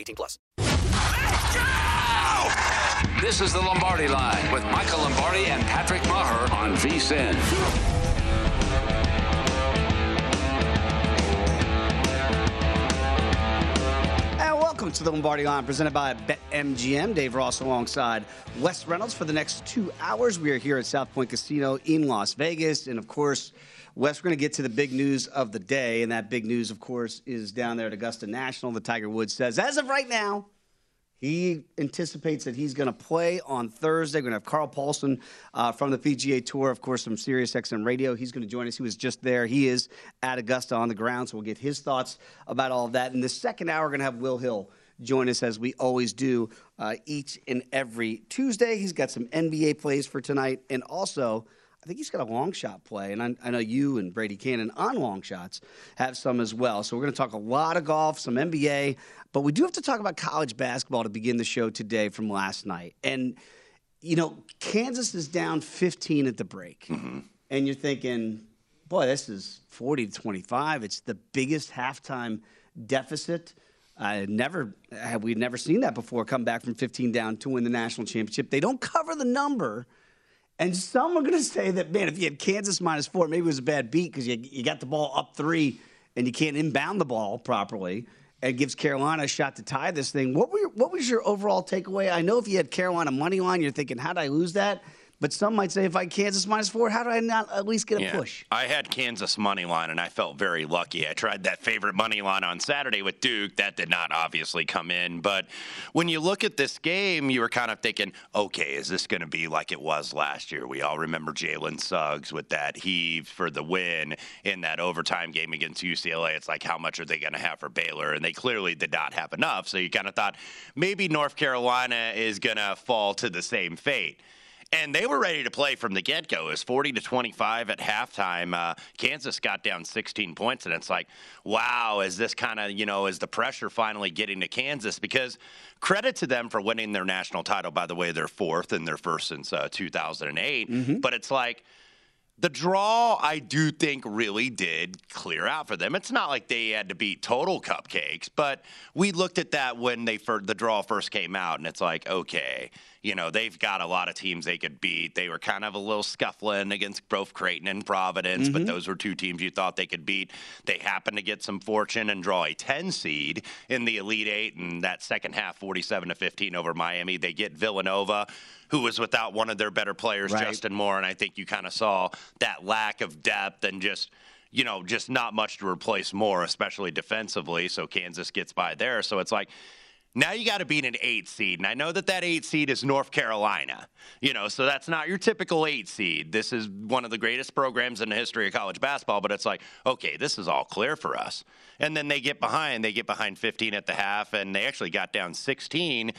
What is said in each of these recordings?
18 plus. This is the Lombardi Line with Michael Lombardi and Patrick Maher on VSIN. And welcome to the Lombardi Line, presented by BetMGM. Dave Ross alongside Wes Reynolds for the next two hours. We are here at South Point Casino in Las Vegas. And of course, Wes, we're going to get to the big news of the day. And that big news, of course, is down there at Augusta National. The Tiger Woods says, as of right now, he anticipates that he's going to play on Thursday. We're going to have Carl Paulson uh, from the PGA Tour, of course, from SiriusXM Radio. He's going to join us. He was just there. He is at Augusta on the ground, so we'll get his thoughts about all of that. In the second hour, we're going to have Will Hill join us as we always do uh, each and every Tuesday. He's got some NBA plays for tonight, and also. I think he's got a long shot play, and I, I, know you and Brady Cannon on long shots have some as well. So we're going to talk a lot of golf, some NBA, but we do have to talk about college basketball to begin the show today from last night. And you know, Kansas is down 15 at the break, mm-hmm. and you're thinking, boy, this is 40 to 25. It's the biggest halftime deficit. I never have we never seen that before. Come back from 15 down to win the national championship. They don't cover the number. And some are going to say that, man, if you had Kansas minus four, maybe it was a bad beat because you, you got the ball up three and you can't inbound the ball properly. And gives Carolina a shot to tie this thing. What, were what was your overall takeaway? I know if you had Carolina money line, you're thinking, how did I lose that? But some might say if I Kansas minus four, how do I not at least get a yeah. push? I had Kansas money line, and I felt very lucky. I tried that favorite money line on Saturday with Duke. That did not obviously come in. But when you look at this game, you were kind of thinking, okay, is this going to be like it was last year? We all remember Jalen Suggs with that heave for the win in that overtime game against UCLA. It's like, how much are they going to have for Baylor? And they clearly did not have enough. So you kind of thought maybe North Carolina is going to fall to the same fate and they were ready to play from the get go. It was 40 to 25 at halftime. Uh, Kansas got down 16 points, and it's like, wow, is this kind of, you know, is the pressure finally getting to Kansas? Because credit to them for winning their national title. By the way, they're fourth and their first since uh, 2008. Mm-hmm. But it's like, the draw, I do think, really did clear out for them. It's not like they had to beat total cupcakes, but we looked at that when they for the draw first came out, and it's like, okay, you know, they've got a lot of teams they could beat. They were kind of a little scuffling against both Creighton and Providence, mm-hmm. but those were two teams you thought they could beat. They happened to get some fortune and draw a 10 seed in the Elite Eight, and that second half, 47 to 15 over Miami. They get Villanova who was without one of their better players, right. Justin Moore. And I think you kind of saw that lack of depth and just you know, just not much to replace Moore, especially defensively. So Kansas gets by there. So it's like, now you got to beat an eight seed. And I know that that eight seed is North Carolina, you know, so that's not your typical eight seed. This is one of the greatest programs in the history of college basketball, but it's like, okay, this is all clear for us. And then they get behind, they get behind 15 at the half, and they actually got down 16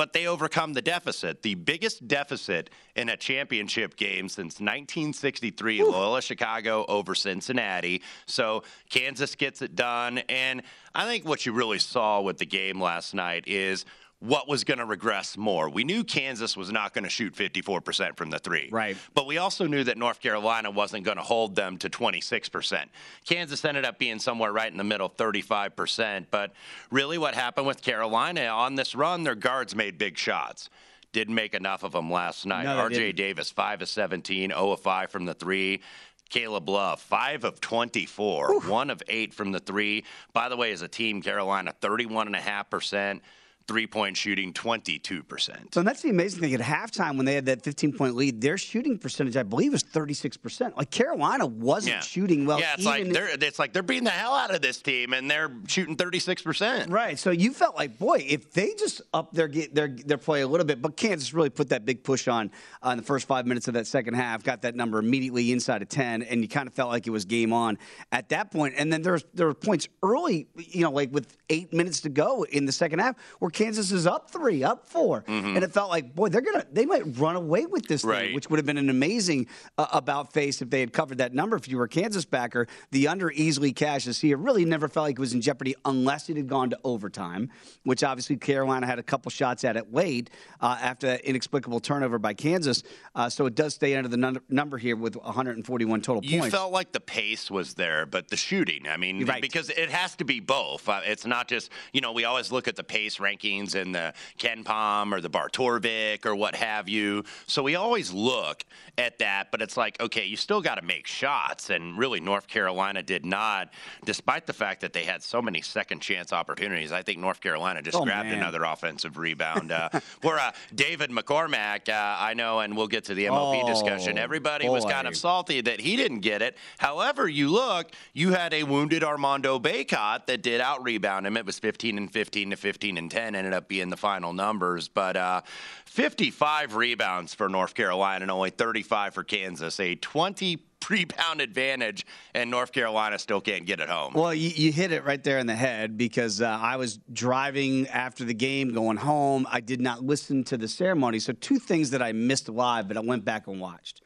but they overcome the deficit. The biggest deficit in a championship game since 1963, Ooh. Loyola Chicago over Cincinnati. So Kansas gets it done. And I think what you really saw with the game last night is what was going to regress more. We knew Kansas was not going to shoot 54% from the three. Right. But we also knew that North Carolina wasn't going to hold them to 26%. Kansas ended up being somewhere right in the middle, 35%. But really, what happened with Carolina on this run, their guards made big shots. Didn't make enough of them last night. No, RJ Davis, 5 of 17, 0 of 5 from the three. Caleb Love, five of 24, Oof. one of eight from the three. By the way, as a team, Carolina, 31.5% three point shooting 22%. So that's the amazing thing. At halftime, when they had that 15 point lead, their shooting percentage, I believe, was 36%. Like Carolina wasn't yeah. shooting well. Yeah, it's like they're it's like they're beating the hell out of this team and they're shooting 36%. Right. So you felt like, boy, if they just up their their their play a little bit, but Kansas really put that big push on uh, in the first five minutes of that second half, got that number immediately inside of 10, and you kind of felt like it was game on at that point. And then there was, there were points early, you know, like with eight minutes to go in the second half where Kansas is up three, up 4 mm-hmm. and it felt like, boy, they're gonna, they might run away with this right. thing, which would have been an amazing uh, about face if they had covered that number. If you were a Kansas backer, the under easily cashes here. Really never felt like it was in jeopardy unless it had gone to overtime, which obviously Carolina had a couple shots at it late uh, after that inexplicable turnover by Kansas. Uh, so it does stay under the num- number here with 141 total points. You felt like the pace was there, but the shooting, I mean, right. because it has to be both. Uh, it's not just, you know, we always look at the pace rankings and the KenPom or the Bartorvik or what have you. So we always look at that, but it's like, okay, you still got to make shots. And really, North Carolina did not, despite the fact that they had so many second chance opportunities. I think North Carolina just oh, grabbed man. another offensive rebound. Uh, where uh, David McCormack, uh, I know, and we'll get to the MLB oh, discussion. Everybody boy. was kind of salty that he didn't get it. However, you look, you had a wounded Armando Bacot that did out rebound him. It was 15 and 15 to 15 and 10, ended up being the final numbers. But uh, 55 rebounds for North Carolina and only 35 for Kansas, a 20 rebound advantage, and North Carolina still can't get it home. Well, you, you hit it right there in the head because uh, I was driving after the game, going home. I did not listen to the ceremony. So, two things that I missed live, but I went back and watched.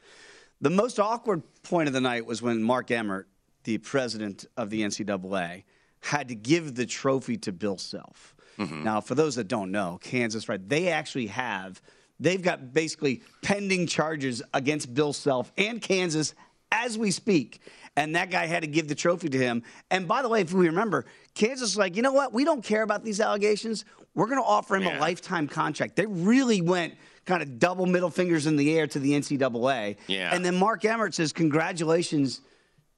The most awkward point of the night was when Mark Emmert, the president of the NCAA, had to give the trophy to Bill Self. Mm-hmm. Now, for those that don't know, Kansas, right, they actually have, they've got basically pending charges against Bill Self and Kansas as we speak. And that guy had to give the trophy to him. And by the way, if we remember, Kansas is like, you know what? We don't care about these allegations. We're going to offer him Yeah. a lifetime contract. They really went kind of double middle fingers in the air to the NCAA. Yeah. And then Mark Emmert says, congratulations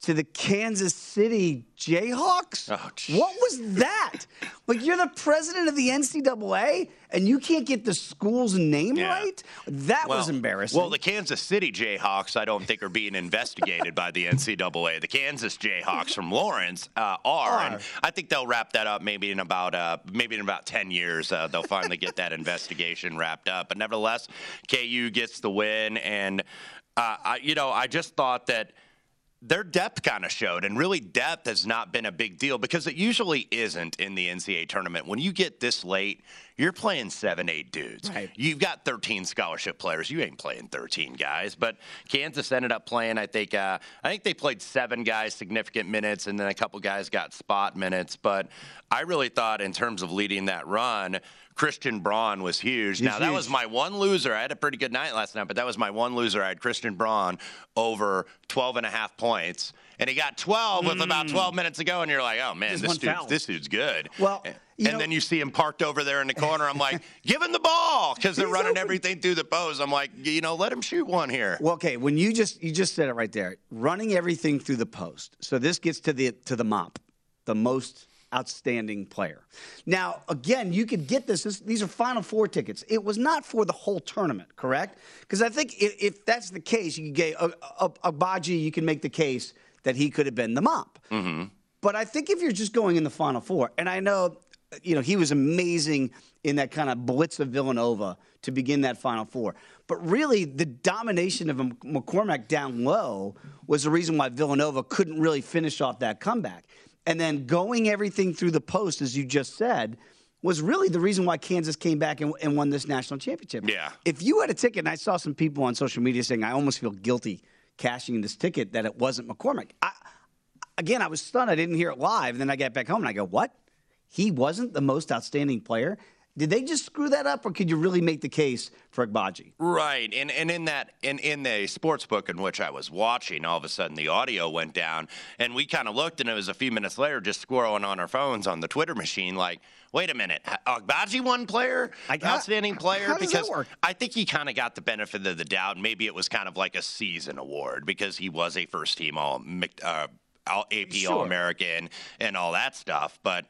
to the Kansas City Jayhawks? Oh, what was that? like, you're the president of the NCAA and you can't get the school's name Yeah. right? That was embarrassing. Well, the Kansas City Jayhawks, I don't think are being investigated by the NCAA. The Kansas Jayhawks from Lawrence uh, are, and I think they'll wrap that up maybe in about uh, maybe in about ten years. Uh, they'll finally get that investigation wrapped up. But nevertheless, KU gets the win, and uh, I, you know, I just thought that their depth kind of showed, and really depth has not been a big deal because it usually isn't in the NCAA tournament. When you get this late, you're playing seven, eight dudes. Right. You've got 13 scholarship players. You ain't playing 13 guys. But Kansas ended up playing. I think. Uh, I think they played seven guys significant minutes, and then a couple guys got spot minutes. But I really thought, in terms of leading that run, Christian Braun was huge. now that huge. was my one loser. I had a pretty good night last night, but that was my one loser. I had Christian Braun over 12 and a half points. And he got 12 with about hmm. 12 minutes ago, and you're like, oh man, Just this one dude, foul. this dude's good. Well, and know- then you see him parked over there in the corner. I'm like, give him the ball because they're running open. everything through the post. I'm like, you know, let him shoot one here. Well, okay, when you just you just said it right there, running everything through the post. So this gets to the to the mop, the most outstanding player. Now, again, you could get this. this these are Final Four tickets. It was not for the whole tournament, correct? Because I think if, if that's the case, you could get a, a, Agbaji, You can make the case that he could have been the mop. Mm-hmm. But I think if you're just going in the Final Four, and I know, you know, he was amazing in that kind of blitz of Villanova to begin that Final Four. But really, the domination of McCormack down low was the reason why Villanova couldn't really finish off that comeback. And then going everything through the post, as you just said, was really the reason why Kansas came back and, and won this national championship. Yeah. If you had a ticket, and I saw some people on social media saying, I almost feel guilty cashing this ticket that it wasn't McCormack. I, again, I was stunned. I didn't hear it live. And then I got back home and I go, what? He wasn't the most outstanding player? Did they just screw that up, or could you really make the case for Agbaji? Right, and and in that in in the sports book in which I was watching, all of a sudden the audio went down, and we kind of looked, and it was a few minutes later, just squirreling on our phones on the Twitter machine, like, wait a minute, Agbaji one player, I got, outstanding player, because? I think he kind of got the benefit of the doubt. Maybe it was kind of like a season award because he was a first team all. Uh, all AP Sure. All American and all that stuff. But,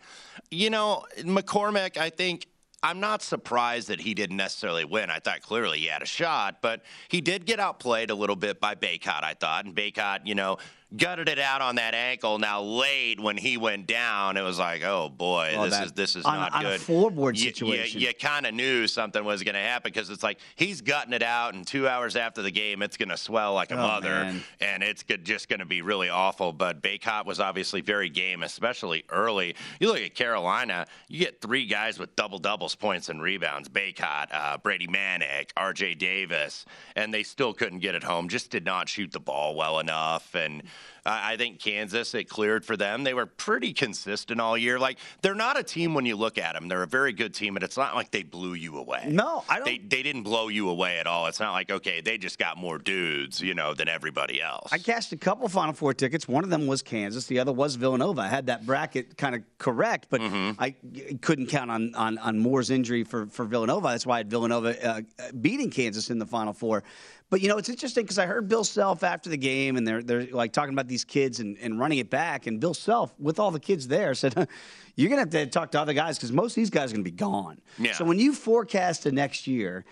you know, McCormack, I think. I'm not surprised that he didn't necessarily win. I thought clearly he had a shot, but he did get outplayed a little bit by Bacot, I thought. And Bacot, you know, gutted it out on that ankle. Now late when he went down, it was like, oh boy, Well, this is this is on a- not on a good. floorboard You- you- situation. You, kind of knew something was going to happen because it's like he's gutting it out, and two hours after the game, it's going to swell like a Oh, mother, man. and it's good, just going to be really awful. But Bacot was obviously very game, especially early. You look at Carolina, you get three guys with double doubles, points and rebounds. Bacot, uh, Brady Manek, R.J. Davis, and they still couldn't get it home. Just did not shoot the ball well enough, and. I I think Kansas, it cleared for them. They were pretty consistent all year. Like, they're not a team when you look at them. They're a very good team, but it's not like they blew you away. No, I don't. They, they didn't blow you away at all. It's not like, okay, they just got more dudes, you know, than everybody else. I cashed a couple Final Four tickets. One of them was Kansas. The other was Villanova. I had that bracket kind of correct, but Mm-hmm. I couldn't count on, on, on Moore's injury for, for Villanova. That's why I had Villanova uh, beating Kansas in the Final Four. But you know, it's interesting because I heard Bill Self after the game, and they're they're like talking about these kids and, and running it back. And Bill Self, with all the kids there, said, "You're gonna have to talk to other guys because most of these guys are gonna be gone." Yeah. So when you forecast the next year,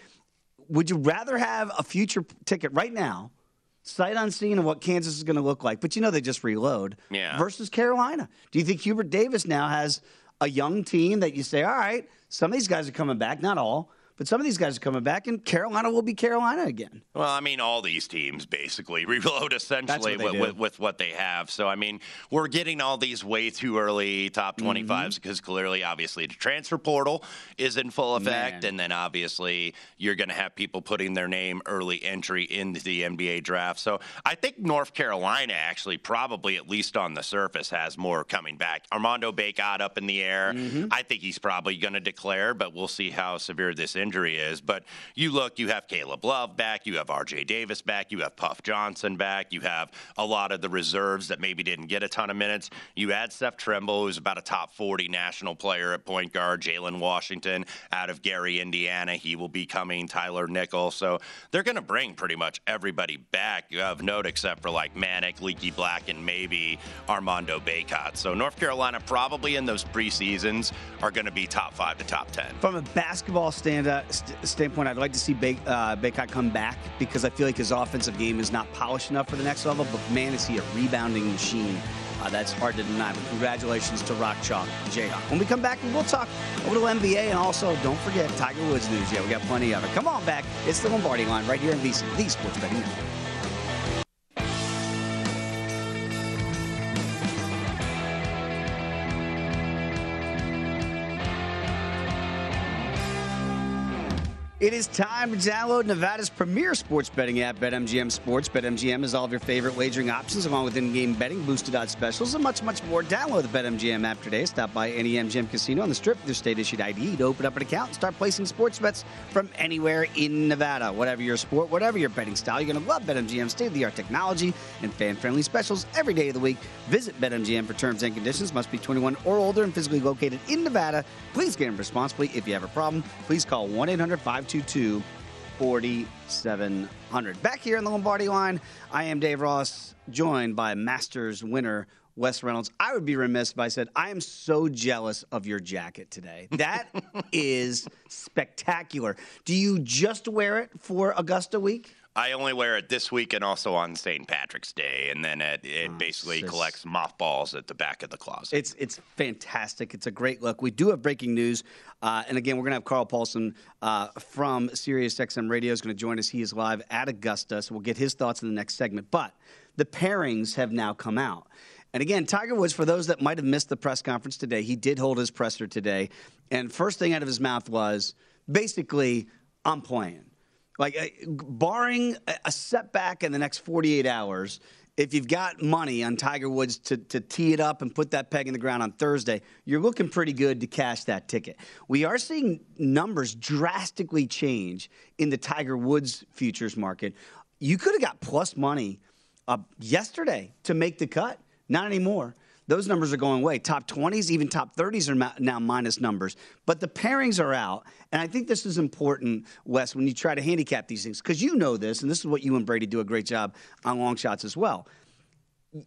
would you rather have a future ticket right now, sight unseen of what Kansas is going to look like, but you know they just reload, Yeah. versus Carolina? Do you think Hubert Davis now has a young team that you say, all right, some of these guys are coming back, not all, but some of these guys are coming back, and Carolina will be Carolina again? Well, I mean, all these teams basically reload essentially with, with, with what they have. So, I mean, we're getting all these way too early top 25s Mm-hmm. because clearly, obviously, the transfer portal is in full effect. Man. And then obviously, you're going to have people putting their name early entry into the NBA draft. So, I think North Carolina actually, probably at least on the surface, has more coming back. Armando Bacot up in the air. Mm-hmm. I think he's probably going to declare, but we'll see how severe this injury is. But you look, you have Caleb Love back, you have RJ Davis back, you have Puff Johnson back, you have a lot of the reserves that maybe didn't get a ton of minutes. You add Seth Trimble, who's about a top 40 national player at point guard, Jalen Washington out of Gary, Indiana. He will be coming, Tyler Nickel. So they're going to bring pretty much everybody back of note except for like Manek, Leaky Black, and maybe Armando Bacot. So North Carolina probably in those preseasons are going to be top five to top 10. From a basketball stand, st- standpoint, I'd like to see Bay- uh, Bacot come back because I feel like his offensive game is not polished enough for the next level. But man, is he a rebounding machine. Uh, that's hard to deny. But congratulations to Rock Chalk Jayhawk. When we come back, we'll talk a little NBA and also don't forget Tiger Woods news. Yeah, we got plenty of it. Come on back. It's the Lombardi line right here in VC, the Sports Betting Network. It is time to download Nevada's premier sports betting app, BetMGM Sports. BetMGM has all of your favorite wagering options, along with in-game betting, boosted odds specials, and much, much more. Download the BetMGM app today. Stop by any MGM casino on the Strip with your state-issued ID to open up an account and start placing sports bets from anywhere in Nevada. Whatever your sport, whatever your betting style, you're going to love BetMGM's state-of-the-art technology and fan-friendly specials every day of the week. Visit BetMGM for terms and conditions. Must be 21 or older and physically located in Nevada. Please gamble responsibly. If you have a problem, please call 1-800-522 4700. Back here in the Lombardi line, I am Dave Ross, joined by Masters winner Wes Reynolds. I would be remiss if I said, I am so jealous of your jacket today. That is spectacular. Do you just wear it for Augusta week? I only wear it this week and also on St. Patrick's Day, and then it, it basically just- collects mothballs at the back of the closet. It's it's fantastic. It's a great look. We do have breaking news, uh, and again, we're going to have Carl Paulson uh, from Sirius XM Radio is going to join us. He is live at Augusta, so we'll get his thoughts in the next segment. But the pairings have now come out. And again, Tiger Woods, for those that might have missed the press conference today, he did hold his presser today. And first thing out of his mouth was basically, I'm playing. Like, uh, barring a- setback in the next 48 hours, if you've got money on Tiger Woods to, to tee it up and put that peg in the ground on Thursday, you're looking pretty good to cash that ticket. We are seeing numbers drastically change in the Tiger Woods futures market. You could have got plus money uh, yesterday to make the cut. Not anymore. Those numbers are going away. Top 20s, even top 30s are ma- now minus numbers. But the pairings are out. And I think this is important, Wes, when you try to handicap these things, because you know this, and this is what you and Brady do a great job on long shots as well.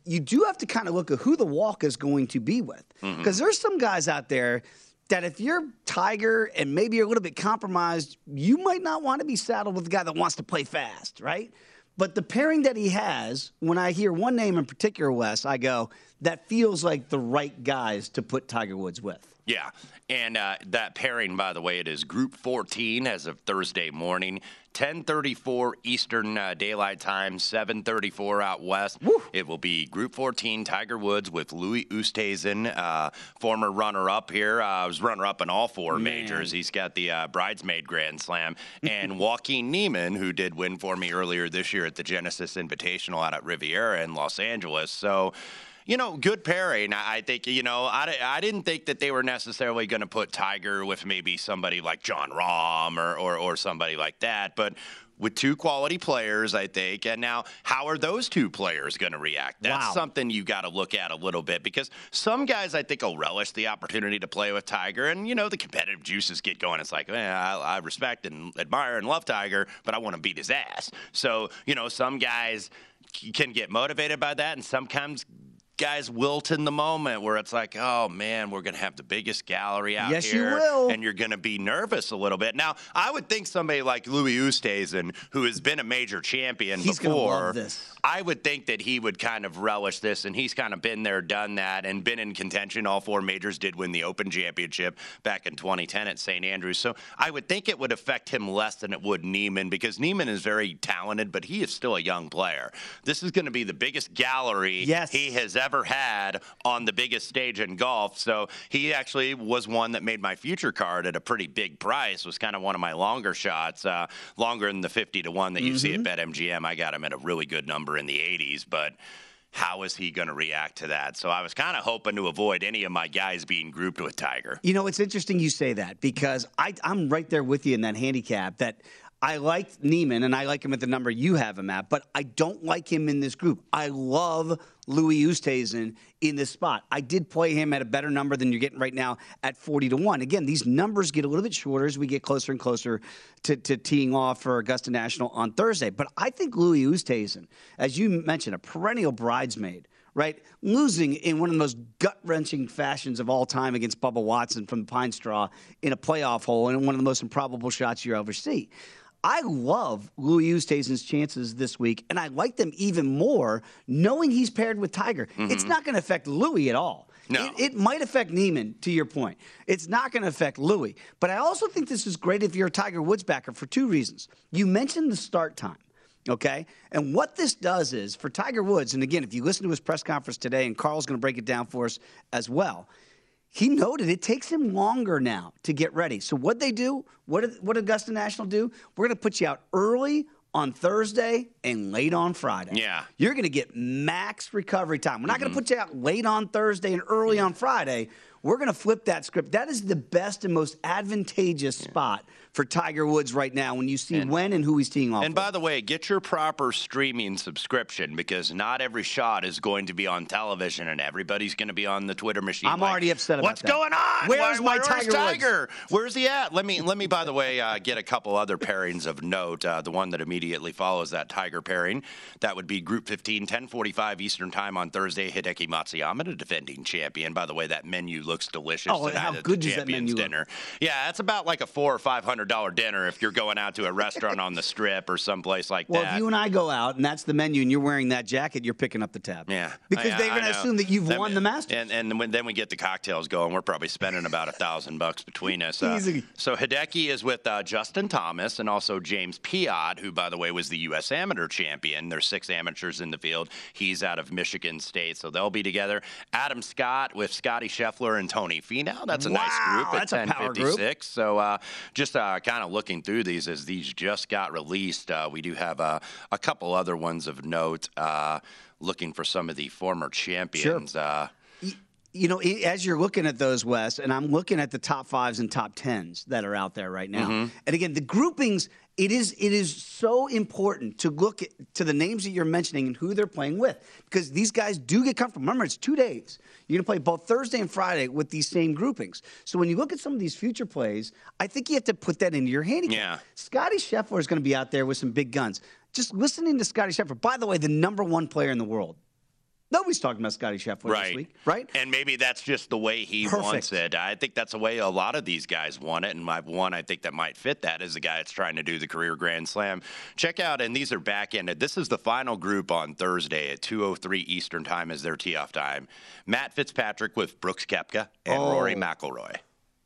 You do have to kind of look at who the walk is going to be with. Mm-hmm. Because there's some guys out there that if you're Tiger and maybe you're a little bit compromised, you might not want to be saddled with a guy that wants to play fast, right? But the pairing that he has, when I hear one name in particular, Wes, I go, that feels like the right guys to put Tiger Woods with. Yeah, and uh, that pairing, by the way, it is Group 14 as of Thursday morning, 10:34 Eastern uh, Daylight Time, 7:34 out west. It will be Group 14 Tiger Woods with Louis Oosthuizen, uh, former runner-up here. Uh, was runner-up in all four majors. He's got the uh, bridesmaid Grand Slam, and Joaquin Niemann, who did win for me earlier this year at the Genesis Invitational out at Riviera in Los Angeles. So you know, good pairing. I think, you know, I, I didn't think that they were necessarily going to put Tiger with maybe somebody like Jon Rahm or, or, or somebody like that. But with two quality players, I think. And now, how are those two players going to react? That's Wow. something you got to look at a little bit because some guys, I think, will relish the opportunity to play with Tiger. And, you know, the competitive juices get going. It's like, man, I, I respect and admire and love Tiger, but I want to beat his ass. So, you know, some guys can get motivated by that, and sometimes guys wilt in the moment where it's like, oh man, we're going to have the biggest gallery out Yes, you here. will. And you're going to be nervous a little bit. Now, I would think somebody like Louis Oosthuizen, who has been a major champion He's gonna before, love this. I would think that he would kind of relish this, and he's kind of been there, done that, and been in contention. All four majors did win the Open Championship back in 2010 at St. Andrews. So I would think it would affect him less than it would Niemann because Niemann is very talented, but he is still a young player. This is going to be the biggest gallery Yes. he has ever had on the biggest stage in golf. So he actually was one that made my future card at a pretty big price. Was kind of one of my longer shots, uh, longer than the 50 to one that you see at BetMGM. I got him at a really good number in the 80s, but. How is he going to react to that? So I was kind of hoping to avoid any of my guys being grouped with Tiger. You know, it's interesting you say that because I, I'm right there with you in that handicap that I like Niemann and I like him at the number you have him at, but I don't like him in this group. I love Louis Oosthuizen in this spot. I did play him at a better number than you're getting right now at 40 to 1. Again, these numbers get a little bit shorter as we get closer and closer to, to teeing off for Augusta National on Thursday. But I think Louis Oosthuizen, as you mentioned, a perennial bridesmaid right? Losing in one of the most gut wrenching fashions of all time against Bubba Watson from the Pine Straw in a playoff hole and one of the most improbable shots you ever see. I love Louis Oosthuizen's chances this week, and I like them even more knowing he's paired with Tiger. It's mm-hmm. not going to affect Louis at all. No. It, it might affect Niemann, to your point. It's not going to affect Louis. But I also think this is great if you're a Tiger Woods backer for two reasons. You mentioned the start time. Okay. And what this does is for Tiger Woods, and again, if you listen to his press conference today, and Carl's going to break it down for us as well, he noted it takes him longer now to get ready. So what they do, what did, what did Augusta National do? We're going to put you out early on Thursday and late on Friday. Yeah. You're going to get max recovery time. We're not going to mm-hmm. put you out late on Thursday and early on Friday. We're going to flip that script. That is the best and most advantageous spot for Tiger Woods right now when you see when and who he's teeing off. And with. by the way, get your proper streaming subscription because not every shot is going to be on television, and everybody's going to be on the Twitter machine. I'm like, already upset about What's that. going on? Where's my where's Tiger Woods?" Tiger? Where's he at? Let me let me. By the way, uh, get a couple other pairings of note. Uh, the one that immediately follows that Tiger pairing, that would be Group 15, 10:45 Eastern Time on Thursday. Hideki Matsuyama, the defending champion. By the way, that menu looks delicious. Oh, how good does that menu look? dinner. Yeah, that's about like a four or five hundred $200 dinner if you're going out to a restaurant on the strip or someplace like Well, that. Well, if you and I go out and that's the menu and you're wearing that jacket, you're picking up the tab. yeah, Because I- they're going to assume that you've Then- won the Masters. And and when, then we get the cocktails going. We're probably spending about a thousand bucks between us. Uh, Easy. So Hideki is with uh, Justin Thomas and also James Piot, who by the way was the U.S. amateur champion. There's six amateurs in the field. He's out of Michigan State, so they'll be together. Adam Scott with Scotty Scheffler and Tony Finau. That's a nice group at that's a power group. 1056. So uh, just uh, kind of looking through these as these just got released. Uh, we do have uh, a couple other ones of note. Uh, looking for some of the former champions. Uh, you know, as you're looking at those, Wes, and I'm looking at the top fives and top tens that are out there right now. Mhm. And again, the groupings, it is it is so important to look at, to the names that you're mentioning and who they're playing with because these guys do get comfortable. Remember, it's two days. You're going to play both Thursday and Friday with these same groupings. So when you look at some of these future plays, I think you have to put that into your handicap. Yeah. Scotty Scheffler is going to be out there with some big guns. Just listening to Scotty Scheffler, by the way, the number one player in the world. Nobody's talking about Scotty Scheffler right. this week, right? And maybe that's just the way he Perfect. wants it. I think that's the way a lot of these guys want it. And my one I think that might fit that is the guy that's trying to do the career Grand Slam. Check out, and these are back ended. This is the final group on Thursday at 2.03 Eastern Time is their tee off time. Matt Fitzpatrick with Brooks Koepka and Oh. Rory McIlroy.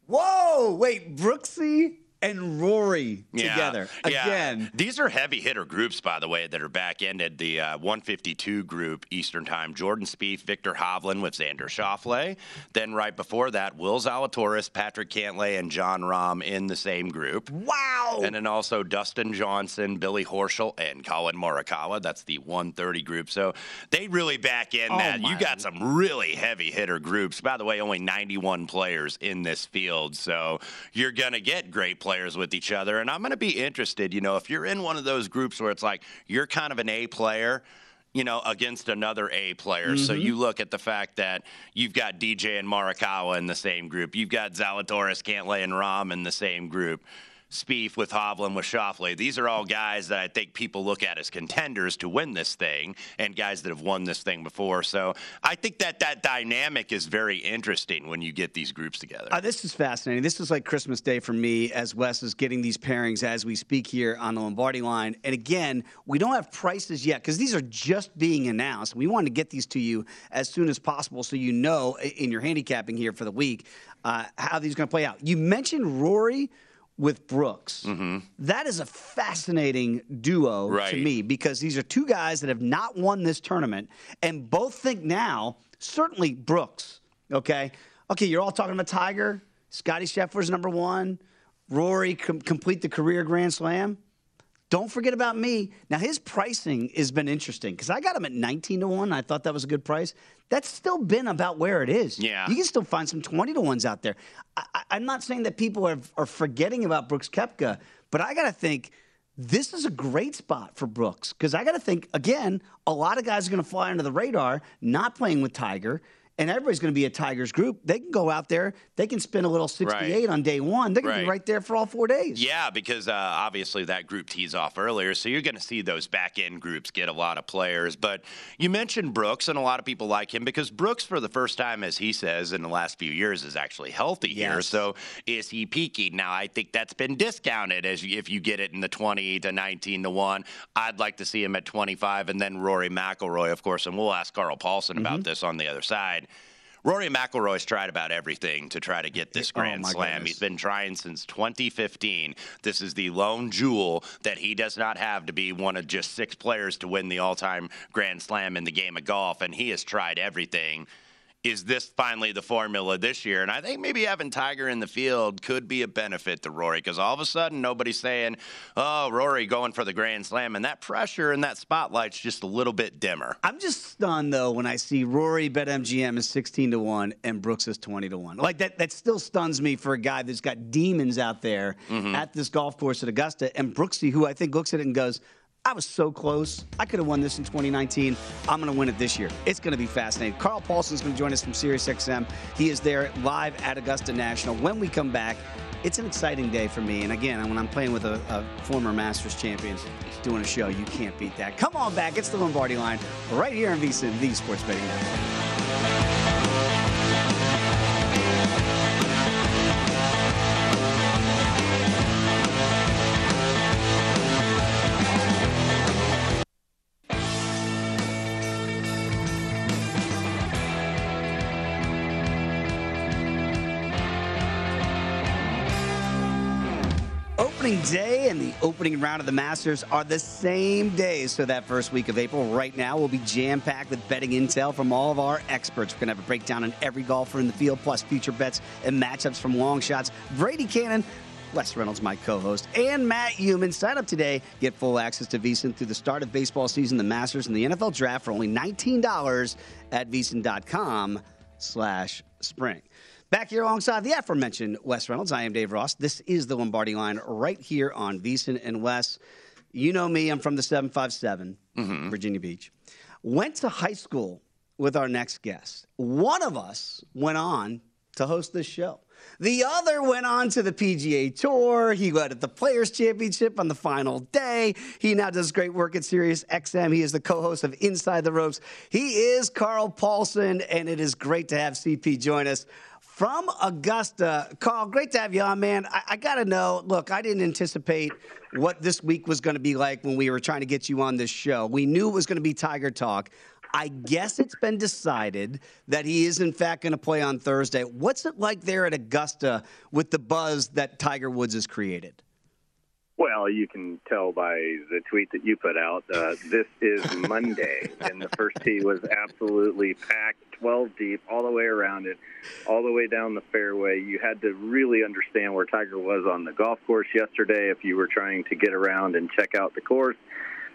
Whoa, wait, Brooksy and Rory Yeah, together yeah. again. These are heavy hitter groups, by the way, that are back ended. The uh, 152 group Eastern Time: Jordan Spieth, Viktor Hovland with Xander Schauffele. Then right before that, Will Zalatoris, Patrick Cantlay, and Jon Rahm in the same group. Wow! And then also Dustin Johnson, Billy Horschel, and Collin Morikawa. That's the 130 group. So they really back in Oh, that. You got some really heavy hitter groups. By the way, only 91 players in this field. So you're going to get great players with each other. And I'm going to be interested, you know, if you're in one of those groups where it's like you're kind of an A player. You know, against another A player. So Mm-hmm. you look at the fact that you've got DJ and Morikawa in the same group. You've got Zalatoris, Cantlay, and Rahm in the same group. Spieth with Hovland with Schauffele. These are all guys that I think people look at as contenders to win this thing, and guys that have won this thing before. So I think that that dynamic is very interesting when you get these groups together. Uh, this is fascinating. This is like Christmas Day for me as Wes is getting these pairings as we speak here on the Lombardi line. And again, we don't have prices yet because these are just being announced. We wanted to get these to you as soon as possible so you know in your handicapping here for the week uh, how these are going to play out. You mentioned Rory with Brooks. Mm-hmm. That is a fascinating duo to me because these are two guys that have not won this tournament and both think now, certainly Brooks, okay? Okay, you're all talking about Tiger, Scotty Scheffler's number one, Rory com- complete the career Grand Slam. Don't forget about me. Now his pricing has been interesting because I got him at 19 to one. I thought that was a good price. That's still been about where it is. Yeah. you can still find some 20 to ones out there. I, I'm not saying that people are, are forgetting about Brooks Koepka, but I got to think this is a great spot for Brooks because I got to think again. A lot of guys are going to fly under the radar, not playing with Tiger. And everybody's going to be a Tigers group. They can go out there. They can spin a little 68 on day one. They're going to be Right. right there for all four days. Yeah, because uh, obviously that group tees off earlier, so you're going to see those back end groups get a lot of players. But you mentioned Brooks, and a lot of people like him because Brooks, for the first time, as he says, in the last few years, is actually healthy here. So is he peaking? Now, I think that's been discounted as if you get it in the 20 to 19 to one. I'd like to see him at 25, and then Rory McIlroy, of course, and we'll ask Carl Paulson Mm-hmm. about this on the other side. Rory McIlroy's tried about everything to try to get this Oh, Grand my Slam. goodness. He's been trying since 2015. This is the lone jewel that he does not have to be one of just six players to win the all-time Grand Slam in the game of golf, and he has tried everything. Is this finally the formula this year? And I think maybe having Tiger in the field could be a benefit to Rory because all of a sudden nobody's saying, "Oh, Rory going for the Grand Slam," and that pressure and that spotlight's just a little bit dimmer. I'm just stunned though when I see Rory bet MGM is 16 to 1 and Brooks is 20 to 1. Like that that still stuns me for a guy that's got demons out there Mm-hmm. at this golf course at Augusta and Brooksy who I think looks at it and goes, I was so close. I could have won this in 2019. I'm going to win it this year. It's going to be fascinating. Carl Paulson's going to join us from SiriusXM. He is there live at Augusta National. When we come back, it's an exciting day for me. And again, when I'm playing with a, a former Masters champion doing a show, you can't beat that. Come on back. It's the Lombardi line right here on VSIN, the Sports Betting Network. Opening day and the opening round of the Masters are the same day. So that first week of April, right now, will be jam packed with betting intel from all of our experts. We're going to have a breakdown on every golfer in the field, plus future bets and matchups from long shots. Brady Cannon. Wes Reynolds, my co-host, and Matt Youmans. Sign up today. Get full access to VSiN through the start of baseball season, the Masters, and the NFL Draft for only $19 at VSiN.com slash spring. Back here alongside the aforementioned Wes Reynolds, I am Dave Ross. This is the Lombardi line right here on VSiN and Wes. You know me, I'm from the 757, Mm-hmm. Virginia Beach. Went to high school with our next guest. One of us went on to host this show. The other went on to the PGA Tour. He led at the Players Championship on the final day. He now does great work at Sirius XM. He is the co-host of Inside the Ropes. He is Carl Paulson, and it is great to have CP join us from Augusta. Carl, great to have you on, man. I, I got to know. Look, I didn't anticipate what this week was going to be like when we were trying to get you on this show. We knew it was going to be Tiger Talk. I guess it's been decided that he is, in fact, going to play on Thursday. What's it like there at Augusta with the buzz that Tiger Woods has created? Well, you can tell by the tweet that you put out. Uh, this is Monday, and the first tee was absolutely packed, 12 deep, all the way around it, all the way down the fairway. You had to really understand where Tiger was on the golf course yesterday if you were trying to get around and check out the course.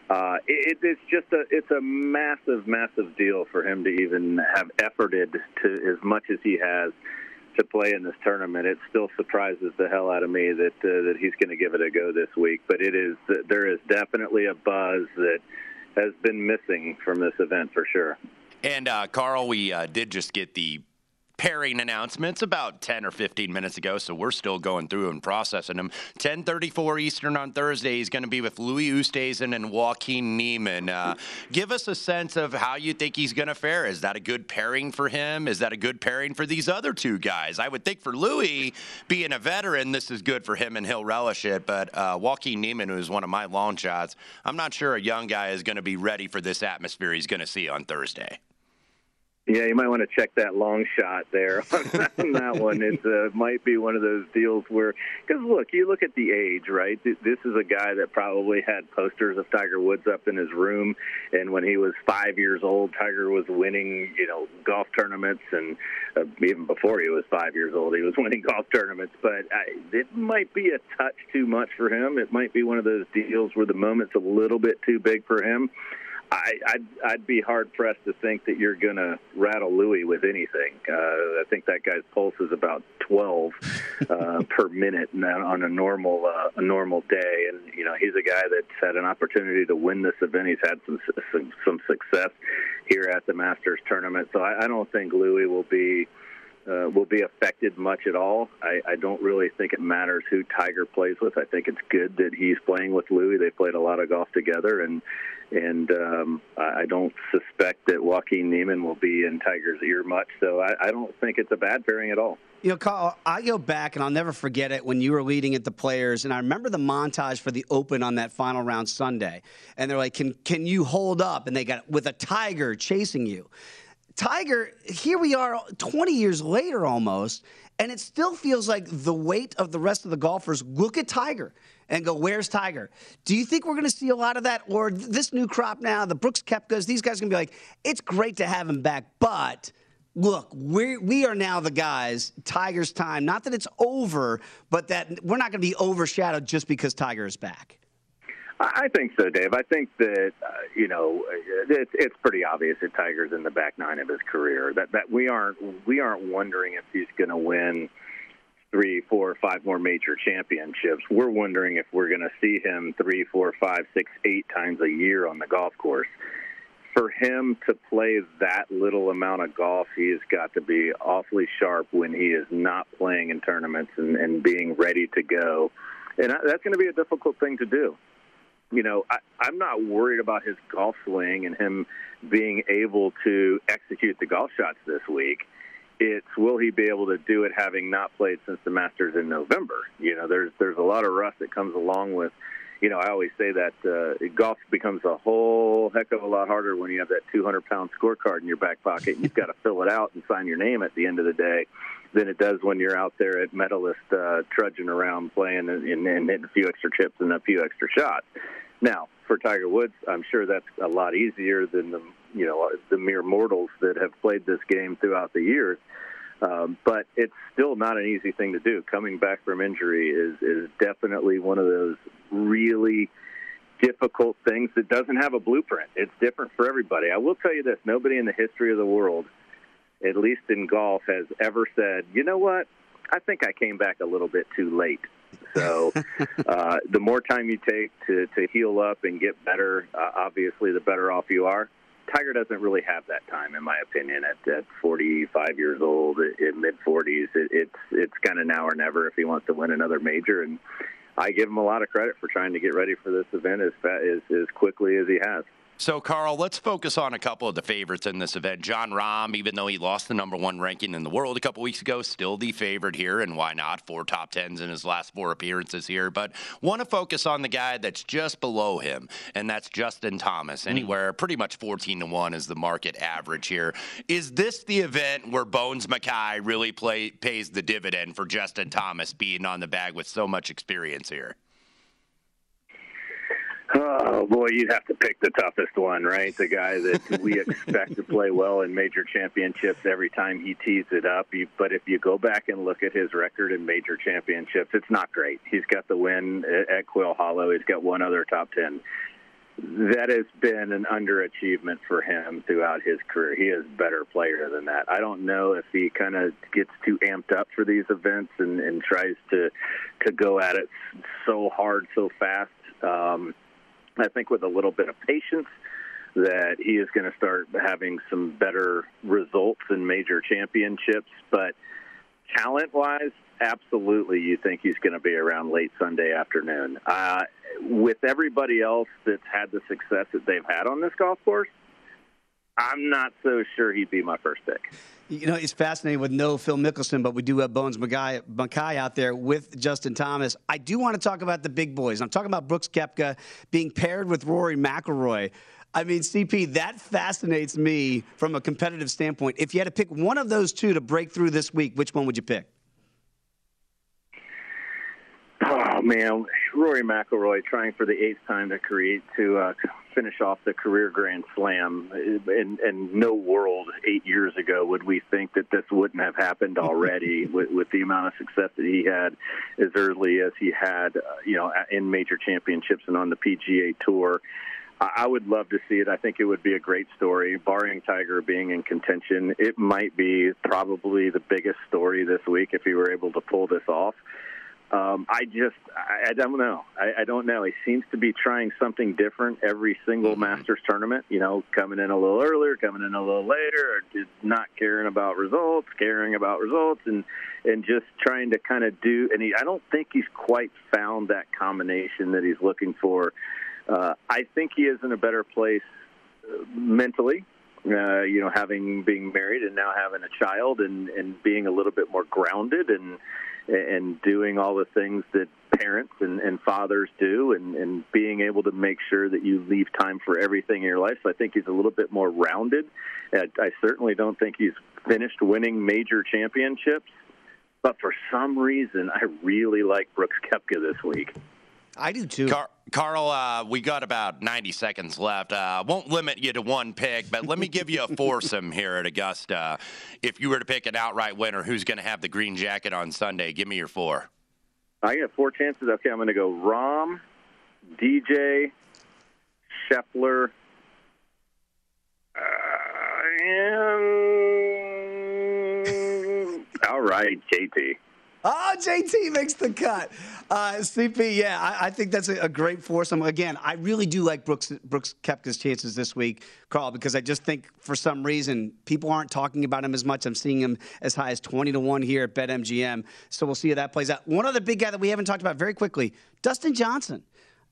Uh, it, it's just a it's a massive, massive deal for him to even have efforted to as much as he has to play in this tournament. It still surprises the hell out of me that uh, that he's going to give it a go this week. But it is there is definitely a buzz that has been missing from this event for sure. And uh, Carl, we uh, did just get the pairing announcements about 10 or 15 minutes ago, so we're still going through and processing them. 10:34 Eastern on Thursday. He's going to be with Louis Oosthuizen and Joaquin Niemann. Uh, give us a sense of how you think he's going to fare. Is that a good pairing for him? Is that a good pairing for these other two guys? I would think for Louis, being a veteran, this is good for him and he'll relish it. But uh, Joaquin Niemann, who's one of my long shots, I'm not sure a young guy is going to be ready for this atmosphere he's going to see on Thursday. Yeah, you might want to check that long shot there on that one. It uh, might be one of those deals where, because look, you look at the age, right? This is a guy that probably had posters of Tiger Woods up in his room, and when he was five years old, Tiger was winning, you know, golf tournaments, and uh, even before he was five years old, he was winning golf tournaments. But I, it might be a touch too much for him. It might be one of those deals where the moment's a little bit too big for him. I, I'd, I'd be hard pressed to think that you're going to rattle Louis with anything. Uh, I think that guy's pulse is about 12 uh, per minute on a normal uh, a normal day, and you know he's a guy that's had an opportunity to win this event. He's had some some, some success here at the Masters tournament, so I, I don't think Louis will be. Uh, will be affected much at all. I, I don't really think it matters who Tiger plays with. I think it's good that he's playing with Louis. They played a lot of golf together, and and um, I don't suspect that Joaquin Niemann will be in Tiger's ear much. So I, I don't think it's a bad pairing at all. You know, Carl, I go back and I'll never forget it when you were leading at the players, and I remember the montage for the Open on that final round Sunday, and they're like, "Can can you hold up?" And they got with a tiger chasing you. Tiger, here we are 20 years later almost, and it still feels like the weight of the rest of the golfers look at Tiger and go, Where's Tiger? Do you think we're going to see a lot of that? Or this new crop now, the Brooks Koepkas, these guys going to be like, It's great to have him back, but look, we we are now the guys. Tiger's time. Not that it's over, but that we're not going to be overshadowed just because Tiger is back. I think so, Dave. I think that uh, you know it's it's pretty obvious that Tiger's in the back nine of his career. That that we aren't we aren't wondering if he's going to win three, four, five more major championships. We're wondering if we're going to see him three, four, five, six, eight times a year on the golf course. For him to play that little amount of golf, he's got to be awfully sharp when he is not playing in tournaments and, and being ready to go. And that's going to be a difficult thing to do you know, I, I'm not worried about his golf swing and him being able to execute the golf shots this week. It's will he be able to do it having not played since the Masters in November? You know, there's there's a lot of rust that comes along with. You know, I always say that uh, golf becomes a whole heck of a lot harder when you have that 200 pound scorecard in your back pocket. And you've got to fill it out and sign your name at the end of the day. Than it does when you're out there at medalist uh, trudging around playing and, and, and hitting a few extra chips and a few extra shots. Now, for Tiger Woods, I'm sure that's a lot easier than the you know the mere mortals that have played this game throughout the years. Um, but it's still not an easy thing to do. Coming back from injury is is definitely one of those really difficult things that doesn't have a blueprint. It's different for everybody. I will tell you this: nobody in the history of the world, at least in golf, has ever said, "You know what? I think I came back a little bit too late." So, uh, the more time you take to to heal up and get better, uh, obviously, the better off you are. Tiger doesn't really have that time, in my opinion. At, at 45 years old, in mid 40s, it, it's it's kind of now or never if he wants to win another major. And I give him a lot of credit for trying to get ready for this event as as, as quickly as he has. So, Carl, let's focus on a couple of the favorites in this event. Jon Rahm, even though he lost the number one ranking in the world a couple weeks ago, still the favorite here, and why not? Four top tens in his last four appearances here. But want to focus on the guy that's just below him, and that's Justin Thomas. Hmm. Anywhere pretty much 14 to 1 is the market average here. Is this the event where Bones Mackay really play, pays the dividend for Justin Thomas being on the bag with so much experience here? Oh boy, you'd have to pick the toughest one, right? The guy that we expect to play well in major championships every time he tees it up. But if you go back and look at his record in major championships, it's not great. He's got the win at Quail Hollow. He's got one other top ten. That has been an underachievement for him throughout his career. He is a better player than that. I don't know if he kind of gets too amped up for these events and, and tries to to go at it so hard so fast. Um, I think with a little bit of patience, that he is going to start having some better results in major championships. But talent wise, absolutely, you think he's going to be around late Sunday afternoon. Uh, with everybody else that's had the success that they've had on this golf course, I'm not so sure he'd be my first pick. You know, it's fascinating with no Phil Mickelson, but we do have Bones Mackay out there with Justin Thomas. I do want to talk about the big boys. I'm talking about Brooks Koepka being paired with Rory McIlroy. I mean, CP, that fascinates me from a competitive standpoint. If you had to pick one of those two to break through this week, which one would you pick? Oh man, Rory McIlroy trying for the eighth time to create to uh, finish off the career Grand Slam. In, in no world eight years ago would we think that this wouldn't have happened already with, with the amount of success that he had as early as he had, uh, you know, in major championships and on the PGA Tour. I would love to see it. I think it would be a great story. Barring Tiger being in contention, it might be probably the biggest story this week if he were able to pull this off. Um, I just, I, I don't know. I, I don't know. He seems to be trying something different every single mm-hmm. Masters tournament. You know, coming in a little earlier, coming in a little later, or just not caring about results, caring about results, and and just trying to kind of do. And he, I don't think he's quite found that combination that he's looking for. Uh, I think he is in a better place uh, mentally uh, you know, having being married and now having a child and and being a little bit more grounded and and doing all the things that parents and, and fathers do and, and being able to make sure that you leave time for everything in your life. So I think he's a little bit more rounded. I, I certainly don't think he's finished winning major championships, but for some reason, I really like Brooks Koepka this week. I do too. Car- Carl, uh, we got about 90 seconds left. I uh, won't limit you to one pick, but let me give you a foursome here at Augusta. If you were to pick an outright winner, who's going to have the green jacket on Sunday? Give me your four. I got four chances. Okay, I'm going to go Rahm, DJ, Scheffler, uh, and all right, JT. Oh, JT makes the cut. Uh, CP, yeah, I, I think that's a, a, great foursome. Again, I really do like Brooks Brooks Koepka's chances this week, Carl, because I just think for some reason people aren't talking about him as much. I'm seeing him as high as 20 to 1 here at BetMGM. So we'll see how that plays out. One other big guy that we haven't talked about very quickly Dustin Johnson.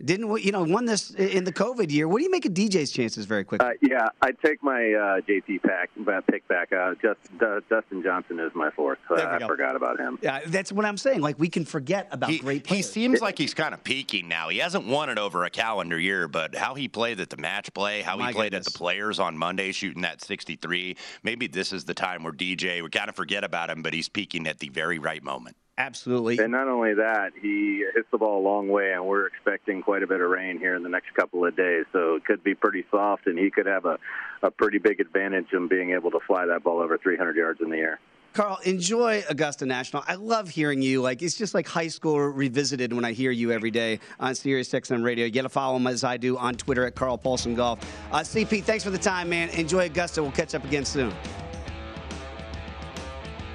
Didn't we- you know won this in the COVID year? What do you make of DJ's chances? Very quickly. Uh, yeah, I'd take my uh, JT pack, uh, pick back. Uh, just uh, Dustin Johnson is my fourth. Uh, I go. forgot about him. yeah, that's what I'm saying. Like we can forget about He, great he seems like he's kind of peaking now. He hasn't won it over a calendar year, but how he played at the match play, how My he played goodness. at the players on Monday, shooting that 63. Maybe this is the time where DJ, we kind of forget about him, but he's peaking at the very right moment. Absolutely. And not only that, he hits the ball a long way, and we're expecting quite a bit of rain here in the next couple of days. So it could be pretty soft, and he could have a, a pretty big advantage in being able to fly that ball over 300 yards in the air. Carl, enjoy Augusta National. I love hearing you. Like it's just like high school revisited when I hear you every day on Sirius XM Radio. You got to follow him as I do on Twitter at Carl Paulson Golf. Uh, CP, thanks for the time, man. Enjoy Augusta. We'll catch up again soon.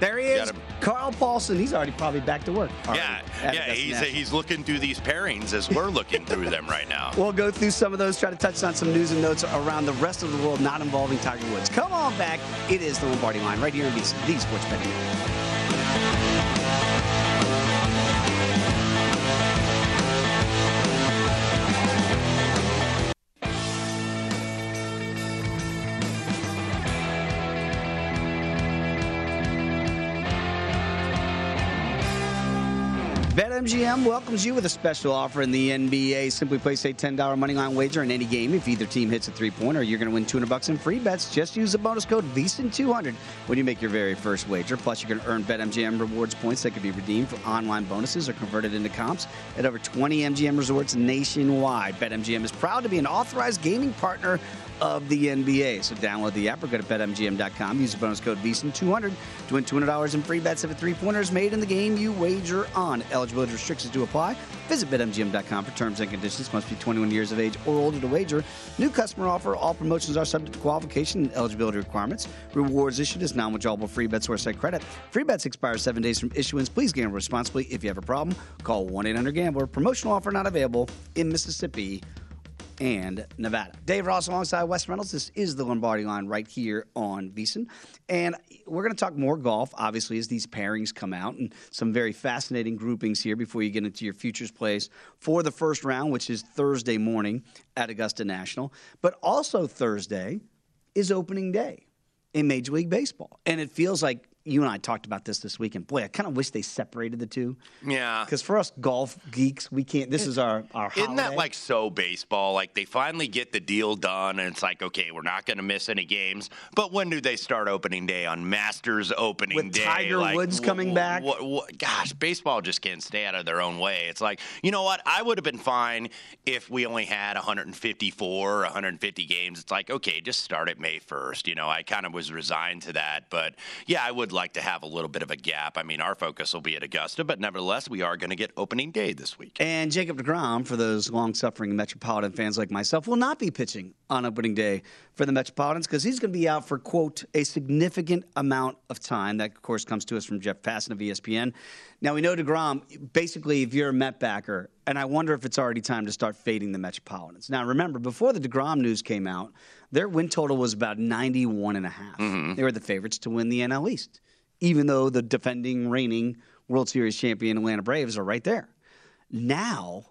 There he is, Carl Paulson. He's already probably back to work. already Yeah, yeah, he's he's looking through these pairings as we're looking through them right now. We'll go through some of those, try to touch on some news and notes around the rest of the world not involving Tiger Woods. Come on back. It is the Lombardi line right here in the, the Sports Betting. BetMGM welcomes you with a special offer in the NBA. Simply place a $10 money line wager in any game. If either team hits a three pointer, you're going to win 200 bucks in free bets. Just use the bonus code VSIN200 when you make your very first wager. Plus, you can earn BetMGM rewards points that can be redeemed for online bonuses or converted into comps at over 20 MGM resorts nationwide. BetMGM is proud to be an authorized gaming partner of the NBA. So download the app or go to betmgm.com. Use the bonus code VSIN200 to win $200 in free bets if a three-pointer is made in the game you wager on. Eligibility restrictions do apply. Visit betmgm.com for terms and conditions. Must be 21 years of age or older to wager. New customer offer. All promotions are subject to qualification and eligibility requirements. Rewards issued as non-withdrawable free bets or site credit. Free bets expire seven days from issuance. Please gamble responsibly. If you have a problem, call 1-800-GAMBLER. Promotional offer not available in Mississippi and Nevada. Dave Ross alongside Wes Reynolds. This is the Lombardi line right here on VSiN. And we're going to talk more golf, obviously, as these pairings come out and some very fascinating groupings here before you get into your futures plays for the first round, which is Thursday morning at Augusta National. But also Thursday is opening day in Major League Baseball. And it feels like you and I talked about this this weekend. Boy, I kind of wish they separated the two. Yeah. Because for us golf geeks, we can't. This is our our. Isn't that like so baseball? Like they finally get the deal done, and it's like, okay, we're not going to miss any games. But when do they start opening day on Masters opening With day? Tiger Like, Woods wh- coming wh- back? wh- gosh, baseball just can't stay out of their own way. It's like, you know what? I would have been fine if we only had 154, 150 games. It's like, okay, just start at May 1st. You know, I kind of was resigned to that. But yeah, I would like to have a little bit of a gap. I mean, our focus will be at Augusta, but nevertheless, we are going to get opening day this week. And Jacob DeGrom, for those long suffering Metropolitan fans like myself, will not be pitching on opening day for the Metropolitans because he's going to be out for, quote, a significant amount of time. That, of course, comes to us from Jeff Passan of ESPN. Now, we know DeGrom, basically, if you're a Met backer, and I wonder if it's already time to start fading the Metropolitans. Now, remember, before the DeGrom news came out, their win total was about 91 and a half. They were the favorites to win the NL East, even though the defending, reigning World Series champion Atlanta Braves are right there. Now,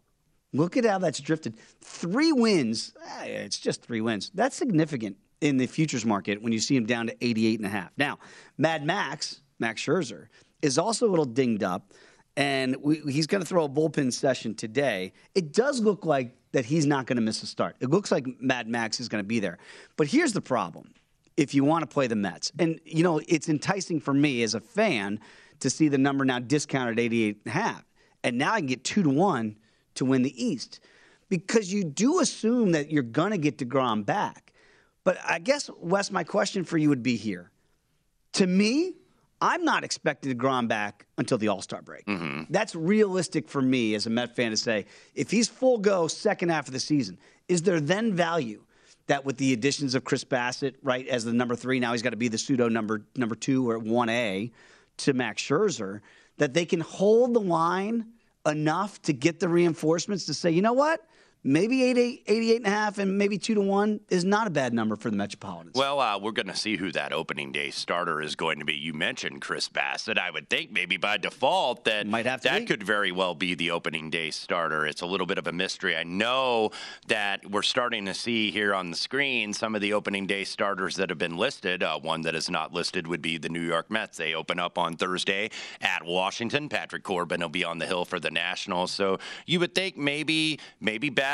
look at how that's drifted. Three wins, eh, it's just three wins. That's significant in the futures market when you see him down to 88 and a half. Now, Mad Max, Max Scherzer, is also a little dinged up, and we, he's going to throw a bullpen session today. It does look like that he's not going to miss a start. It looks like Mad Max is going to be there. But here's the problem if you want to play the Mets. And, you know, it's enticing for me as a fan to see the number now discounted 88 and a half. And now I can get two to one to win the East because you do assume that you're going to get DeGrom back. But I guess, Wes, my question for you would be here. To me, I'm not expecting DeGrom back until the All Star break. Mm-hmm. That's realistic for me as a Met fan to say. If he's full go second half of the season, is there then value that with the additions of Chris Bassitt, right, as the number three, now he's got to be the pseudo number number two or one A to Max Scherzer, that they can hold the line enough to get the reinforcements to say, you know what? Maybe 88, 88 and a half and maybe 2 to 1 is not a bad number for the Metropolitans. Well, uh, we're going to see who that opening day starter is going to be. You mentioned Chris Bassitt. I would think maybe by default that Might have to that be. could very well be the opening day starter. It's a little bit of a mystery. I know that we're starting to see here on the screen some of the opening day starters that have been listed. Uh, one that is not listed would be the New York Mets. They open up on Thursday at Washington. Patrick Corbin will be on the hill for the Nationals. So you would think maybe maybe Bassitt,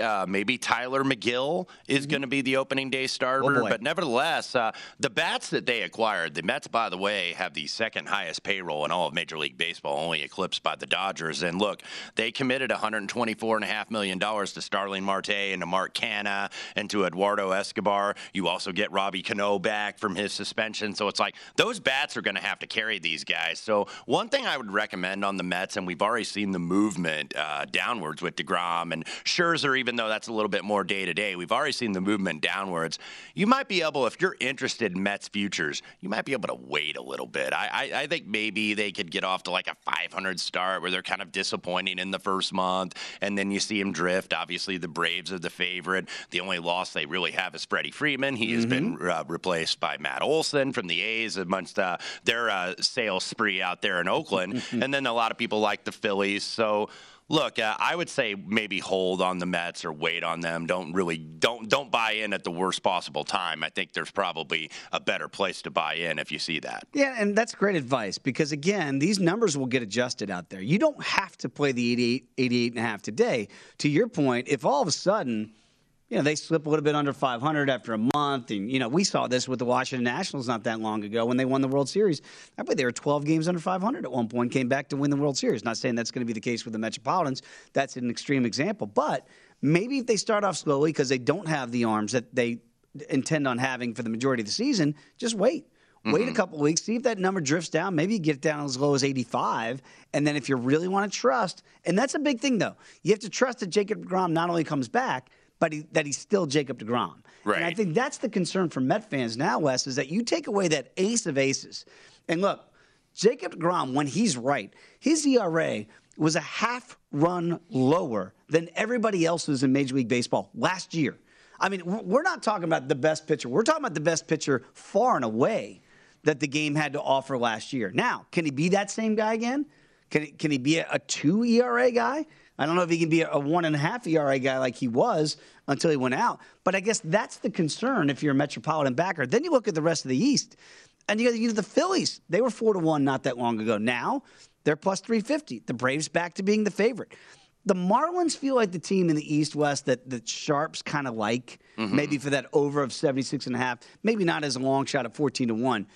uh, maybe Tylor Megill is going to be the opening day starter. Mm-hmm. Oh, but nevertheless, uh, the bats that they acquired, the Mets, by the way, have the second highest payroll in all of Major League Baseball, only eclipsed by the Dodgers. And look, they committed $124.5 million to Starling Marte and to Mark Canha and to Eduardo Escobar. You also get Robbie Cano back from his suspension. So it's like those bats are going to have to carry these guys. So one thing I would recommend on the Mets, and we've already seen the movement uh, downwards with DeGrom and Scherzer, even though that's a little bit more day to day, we've already seen the movement downwards. You might be able, if you're interested in Mets futures, you might be able to wait a little bit. I, I, I think maybe they could get off to like a 500 start where they're kind of disappointing in the first month, and then you see them drift. Obviously, the Braves are the favorite. The only loss they really have is Freddie Freeman. He has been uh, replaced by Matt Olson from the A's amongst uh, their uh, sales spree out there in Oakland. and then a lot of people like the Phillies. So look, uh, I would say maybe hold on the Mets or wait on them. Don't really don't don't buy in at the worst possible time. I think there's probably a better place to buy in if you see that. Yeah, and that's great advice because again, these numbers will get adjusted out there. You don't have to play the 88, 88 and a half today. To your point, if all of a sudden, you know, they slip a little bit under 500 after a month, and you know, we saw this with the Washington Nationals not that long ago when they won the World Series. I believe they were 12 games under 500 at one point, came back to win the World Series. Not saying that's going to be the case with the Metropolitans. That's an extreme example, but maybe if they start off slowly because they don't have the arms that they intend on having for the majority of the season, just wait. Mm-hmm. Wait a couple weeks, see if that number drifts down. Maybe you get down as low as 85. And then if you really want to trust, and that's a big thing though, you have to trust that Jacob DeGrom not only comes back, but he, that he's still Jacob DeGrom. Right. And I think that's the concern for Met fans now, Wes, is that you take away that ace of aces. And look, Jacob DeGrom, when he's right, his ERA was a half run lower than everybody else's in Major League Baseball last year. I mean, we're not talking about the best pitcher. We're talking about the best pitcher far and away that the game had to offer last year. Now, can he be that same guy again? Can he, can he be a, a two ERA guy? I don't know if he can be a, one and a half ERA guy like he was until he went out. But I guess that's the concern if you're a Metropolitan backer. Then you look at the rest of the East, and you got you know, the Phillies. They were four to one not that long ago. Now they're plus three fifty. The Braves back to being the favorite. The Marlins feel like the team in the East West that the Sharps kind of like, maybe for that over of 76 and a half, maybe not as a long shot at 14 to 1.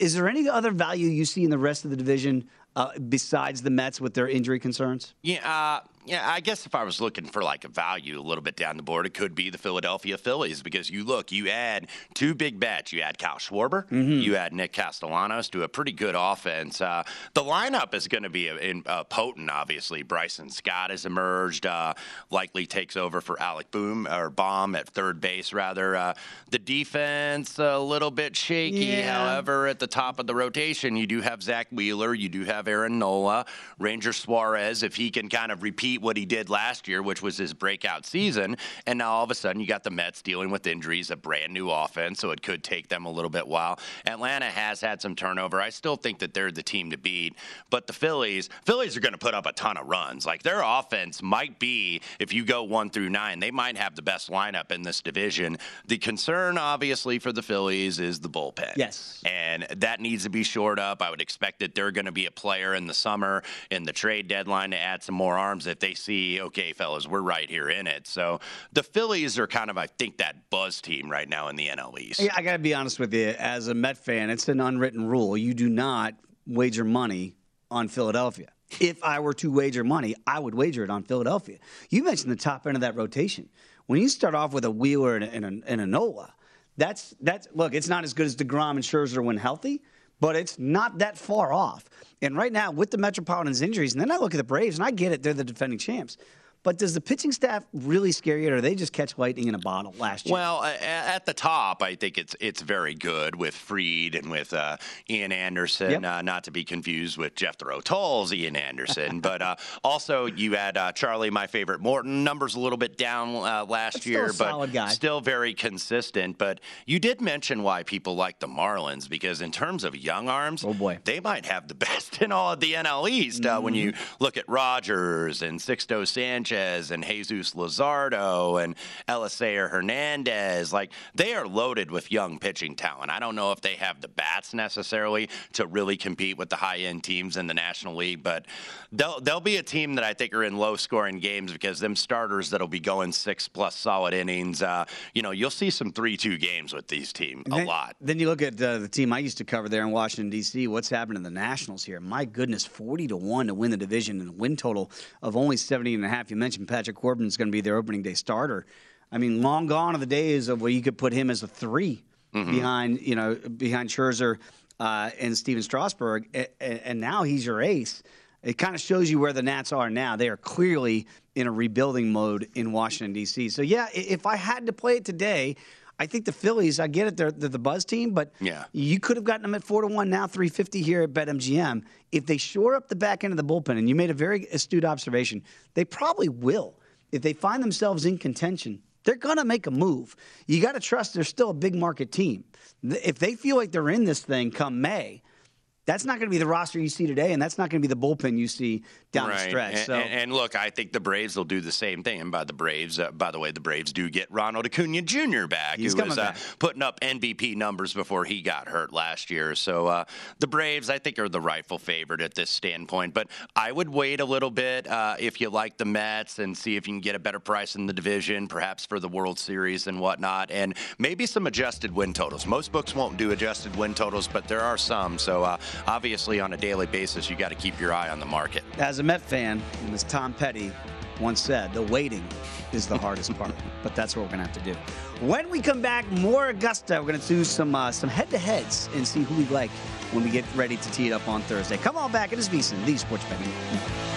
Is there any other value you see in the rest of the division uh, besides the Mets with their injury concerns? Yeah, uh, yeah. I guess if I was looking for like a value a little bit down the board, it could be the Philadelphia Phillies because you look, you add two big bets. You add Kyle Schwarber, you add Nick Castellanos to a pretty good offense. Uh, the lineup is going to be in, uh, potent. Obviously, Bryson Stott has emerged. Uh, likely takes over for Alec Boom or Baum at third base. Rather, uh, the defense a little bit shaky. Yeah. However, at the top of the rotation, you do have Zack Wheeler, you do have Aaron Nola, Ranger Suarez. If he can kind of repeat what he did last year, which was his breakout season, and now all of a sudden you got the Mets dealing with injuries, a brand new offense, so it could take them a little bit while. Atlanta has had some turnover. I still think that they're the team to beat, but the Phillies, Phillies are going to put up a ton of runs. Like their offense might be, if you go one through nine, they might have the best lineup in this division. The concern, obviously, for the Phillies is the bullpen. Yes. And that needs to be shored up. I would expect that they're going to be a player in the summer in the trade deadline to add some more arms if they see, okay, fellas, we're right here in it. So the Phillies are kind of, I think, that buzz team right now in the NL East. Yeah, I got to be honest with you. As a Met fan, it's an unwritten rule. You do not wager money on Philadelphia. If I were to wager money, I would wager it on Philadelphia. You mentioned the top end of that rotation. When you start off with a Wheeler and a, and a, and a Nola, that's that's look. It's not as good as Degrom and Scherzer when healthy, but it's not that far off. And right now, with the Metropolitans injuries, and then I look at the Braves, and I get it; they're the defending champs. But does the pitching staff really scare you, or they just catch lightning in a bottle last year? Well, at the top, I think it's it's very good with Fried and with uh, Ian Anderson, Yep. uh, not to be confused with Jeff Jethro Tull's Ian Anderson. but uh, also, you had uh, Charlie, my favorite Morton. Numbers a little bit down uh, last year, but guy. still very consistent. But you did mention why people like the Marlins because in terms of young arms, oh boy, they might have the best in all of the NL East. Uh, when you Mm-hmm. look at Rogers and Sixto Sanchez and Jesus Luzardo and Elieser Hernandez, like they are loaded with young pitching talent. I don't know if they have the bats necessarily to really compete with the high end teams in the National League, but they'll they'll be a team that I think are in low scoring games because them starters that'll be going six plus solid innings. Uh, you know, you'll see some three two games with these teams a then, lot. Then you look at uh, the team I used to cover there in Washington D.C. What's happened to the Nationals here? My goodness, forty to one to win the division and a win total of only 70 and a half. You mentioned Patrick Corbin is going to be their opening day starter. I mean, long gone are the days of where you could put him as a 3 Mm-hmm. behind you know behind Scherzer uh, and Stephen Strasburg, A- a- and now he's your ace. It kind of shows you where the Nats are now. They are clearly in a rebuilding mode in Washington D.C. So yeah, if I had to play it today, I think the Phillies. I get it; they're, they're the buzz team, but Yeah. you could have gotten them at four to one. Now three fifty here at BetMGM. If they shore up the back end of the bullpen, and you made a very astute observation, they probably will. If they find themselves in contention, they're going to make a move. You got to trust they're still a big market team. If they feel like they're in this thing come May, that's not going to be the roster you see today, and that's not going to be the bullpen you see down the stretch. And, so and, and look, I think the Braves will do the same thing. And by the Braves, uh, by the way, the Braves do get Ronald Acuna Jr. back, He's who was uh, back. putting up MVP numbers before he got hurt last year. So uh, the Braves, I think, are the rightful favorite at this standpoint. But I would wait a little bit uh, if you like the Mets and see if you can get a better price in the division, perhaps for the World Series and whatnot, and maybe some adjusted win totals. Most books won't do adjusted win totals, but there are some. So uh, obviously, on a daily basis, you got to keep your eye on the market. as a Met fan, and as Tom Petty once said, the waiting is the hardest part. But that's what we're going to have to do. When we come back, more Augusta. We're going to do some uh, some head-to-heads and see who we like when we get ready to tee it up on Thursday. Come on back. It is VSiN, the Sports Betting.